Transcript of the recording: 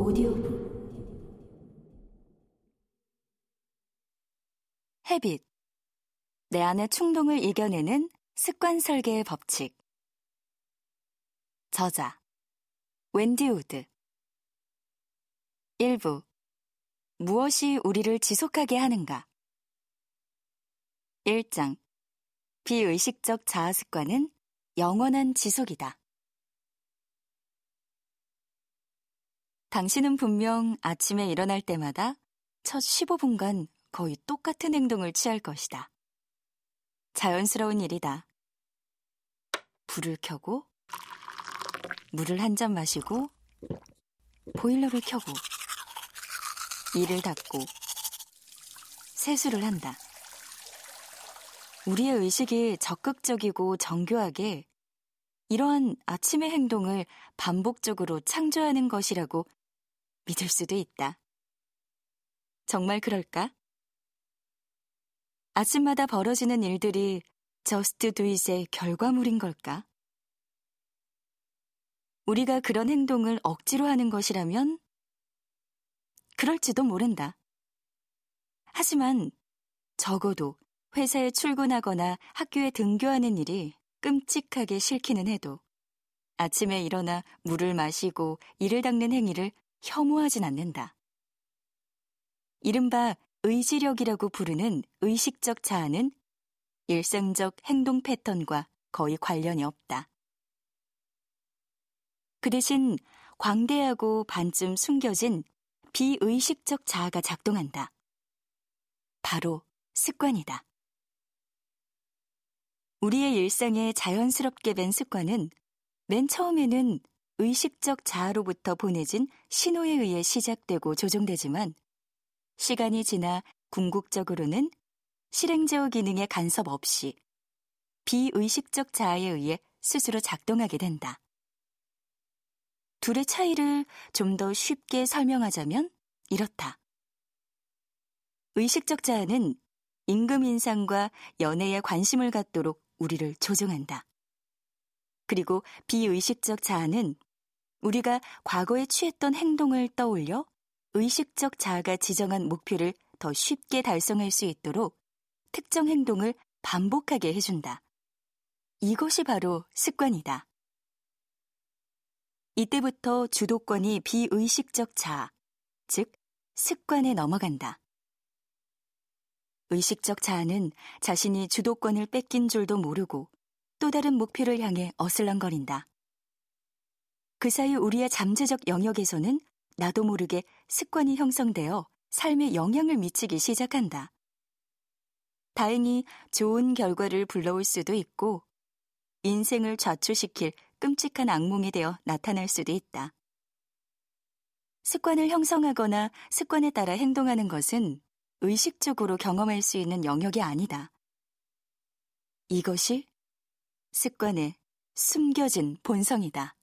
오디오북 Habit. 내 안의 충동을 이겨내는 습관 설계의 법칙. 저자. 웬디 우드. 1부. 무엇이 우리를 지속하게 하는가? 1장. 비의식적 자아 습관은 영원한 지속이다. 당신은 분명 아침에 일어날 때마다 첫 15분간 거의 똑같은 행동을 취할 것이다. 자연스러운 일이다. 불을 켜고, 물을 한 잔 마시고, 보일러를 켜고, 이를 닫고, 세수를 한다. 우리의 의식이 적극적이고 정교하게 이러한 아침의 행동을 반복적으로 창조하는 것이라고 믿을 수도 있다. 정말 그럴까? 아침마다 벌어지는 일들이 저스트 두잇의 결과물인 걸까? 우리가 그런 행동을 억지로 하는 것이라면 그럴지도 모른다. 하지만 적어도 회사에 출근하거나 학교에 등교하는 일이 끔찍하게 싫기는 해도 아침에 일어나 물을 마시고 이를 닦는 행위를 혐오하진 않는다. 이른바 의지력이라고 부르는 의식적 자아는 일상적 행동 패턴과 거의 관련이 없다. 그 대신 광대하고 반쯤 숨겨진 비의식적 자아가 작동한다. 바로 습관이다. 우리의 일상에 자연스럽게 밴 습관은 맨 처음에는 의식적 자아로부터 보내진 신호에 의해 시작되고 조종되지만 시간이 지나 궁극적으로는 실행제어 기능의 간섭 없이 비의식적 자아에 의해 스스로 작동하게 된다. 둘의 차이를 좀 더 쉽게 설명하자면 이렇다. 의식적 자아는 임금 인상과 연애에 관심을 갖도록 우리를 조종한다. 그리고 비의식적 자아는 우리가 과거에 취했던 행동을 떠올려 의식적 자아가 지정한 목표를 더 쉽게 달성할 수 있도록 특정 행동을 반복하게 해준다. 이것이 바로 습관이다. 이때부터 주도권이 비의식적 자아, 즉, 습관에 넘어간다. 의식적 자아는 자신이 주도권을 뺏긴 줄도 모르고 또 다른 목표를 향해 어슬렁거린다. 그 사이 우리의 잠재적 영역에서는 나도 모르게 습관이 형성되어 삶에 영향을 미치기 시작한다. 다행히 좋은 결과를 불러올 수도 있고 인생을 좌초시킬 끔찍한 악몽이 되어 나타날 수도 있다. 습관을 형성하거나 습관에 따라 행동하는 것은 의식적으로 경험할 수 있는 영역이 아니다. 이것이 습관의 숨겨진 본성이다.